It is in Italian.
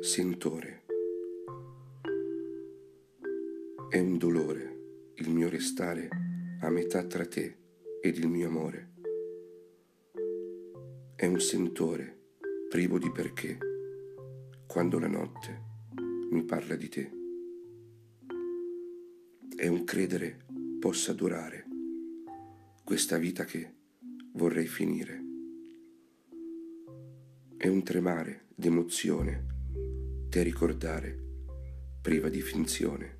Sentore. È un dolore il mio restare a metà tra te ed il mio amore. È un sentore privo di perché quando la notte mi parla di te. È un credere possa durare questa vita che vorrei finire. È un tremare d'emozione te ricordare priva di finzione.